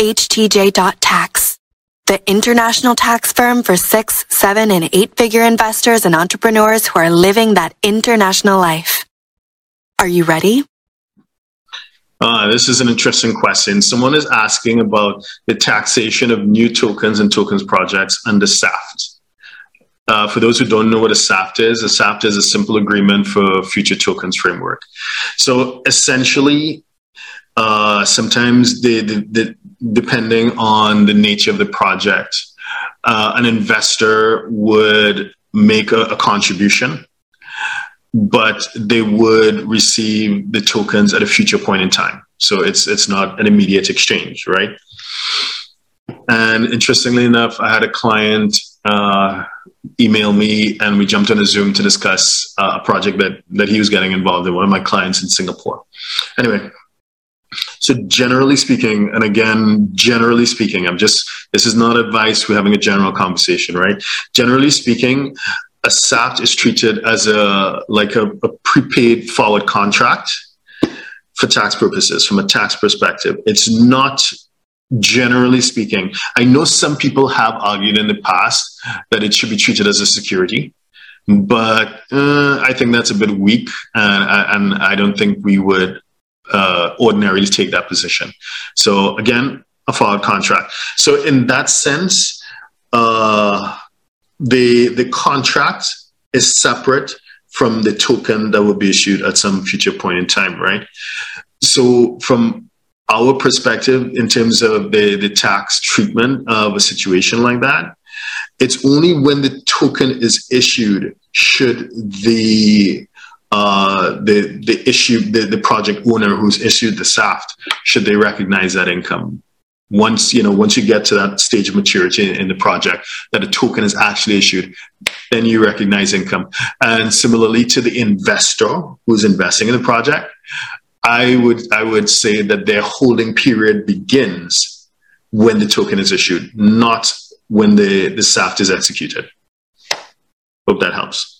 HTJ.tax, the international tax firm for six, seven, and eight figure investors and entrepreneurs who are living that international life. Are you ready? Uh, this is an interesting question. Someone is asking about the taxation of new tokens and tokens projects under SAFT. Uh, for those who don't know what a SAFT is, a SAFT is a simple agreement for future tokens framework. So essentially, uh, sometimes the, the, the, depending on the nature of the project, uh, an investor would make a, a contribution but they would receive the tokens at a future point in time. So it's it's not an immediate exchange, right? And interestingly enough, I had a client uh, email me, and we jumped on a Zoom to discuss uh, a project that that he was getting involved in. One of my clients in Singapore. Anyway, so generally speaking, and again, generally speaking, I'm just this is not advice. We're having a general conversation, right? Generally speaking, a SAFT is treated as a like a, a prepaid forward contract for tax purposes from a tax perspective. It's not generally speaking. I know some people have argued in the past that it should be treated as a security, but uh, I think that's a bit weak, and I don't think we would uh, ordinarily take that position. So again, a forward contract. So in that sense, uh, the the contract is separate from the token that will be issued at some future point in time, right? So from our perspective, in terms of the, the tax treatment of a situation like that, it's only when the token is issued should the uh, the the issue the, the project owner who's issued the SAFT should they recognize that income? Once you know once you get to that stage of maturity in, the project that a token is actually issued then you recognize income. And similarly to the investor who's investing in the project i would i would say that their holding period begins when the token is issued not when the the saft is executed. Hope that helps